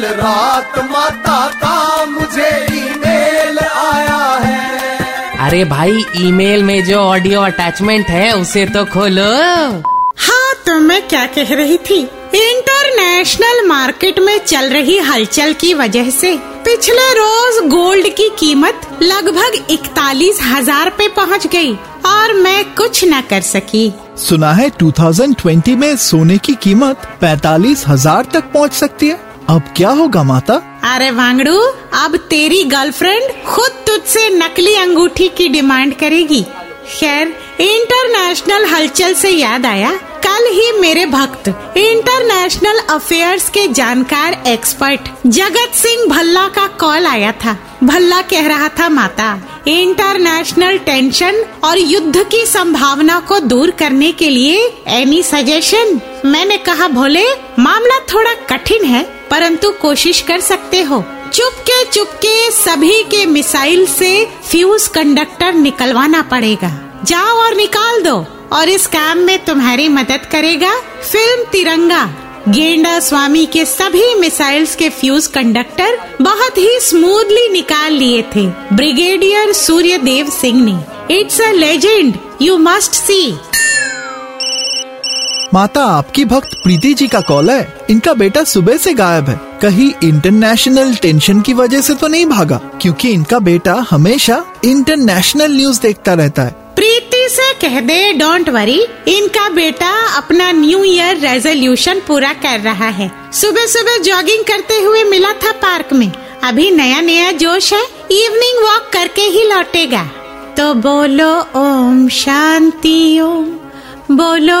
कल रात माता का मुझे ईमेल आया है। अरे भाई ईमेल में जो ऑडियो अटैचमेंट है उसे तो खोलो। हाँ तो मैं क्या कह रही थी? इंटरनेशनल मार्केट में चल रही हलचल की वजह से पिछले रोज गोल्ड की कीमत लगभग इकतालीस हज़ार पे पहुँच गई और मैं कुछ न कर सकी। सुना है 2020 में सोने की कीमत पैतालीस हज़ार तक पहुँच सकती है। अब क्या होगा, माता? अरे वांगड़ू, अब तेरी गर्लफ्रेंड खुद तुझसे नकली अंगूठी की डिमांड करेगी। खैर इंटरनेशनल हलचल से याद आया, कल ही मेरे भक्त इंटरनेशनल अफेयर्स के जानकार एक्सपर्ट जगत सिंह भल्ला का कॉल आया था। भल्ला कह रहा था, माता इंटरनेशनल टेंशन और युद्ध की संभावना को दूर करने के लिए एनी सजेशन मैंने कहा, भोले, मामला थोड़ा कठिन है परंतु कोशिश कर सकते हो। चुपके चुपके सभी के मिसाइल से फ्यूज कंडक्टर निकलवाना पड़ेगा। जाओ और निकाल दो, और इस काम में तुम्हारी मदद करेगा फ़िल्म तिरंगा। गेंडा स्वामी के सभी मिसाइल्स के फ्यूज कंडक्टर बहुत ही स्मूथली निकाल लिए थे। ब्रिगेडियर सूर्यदेव सिंह ने it's a legend you must see माता आपकी भक्त प्रीति जी का कॉल है। इनका बेटा सुबह से गायब है। कहीं इंटरनेशनल टेंशन की वजह से तो नहीं भागा, क्योंकि इनका बेटा हमेशा इंटरनेशनल न्यूज़ देखता रहता है। प्रीति से कह दे डोंट वरी इनका बेटा अपना न्यू ईयर रेजोल्यूशन पूरा कर रहा है। सुबह सुबह जॉगिंग करते हुए मिला था पार्क में। अभी नया नया जोश है इवनिंग वॉक करके ही लौटेगा। तो बोलो, ओम शांति, ओम। बोलो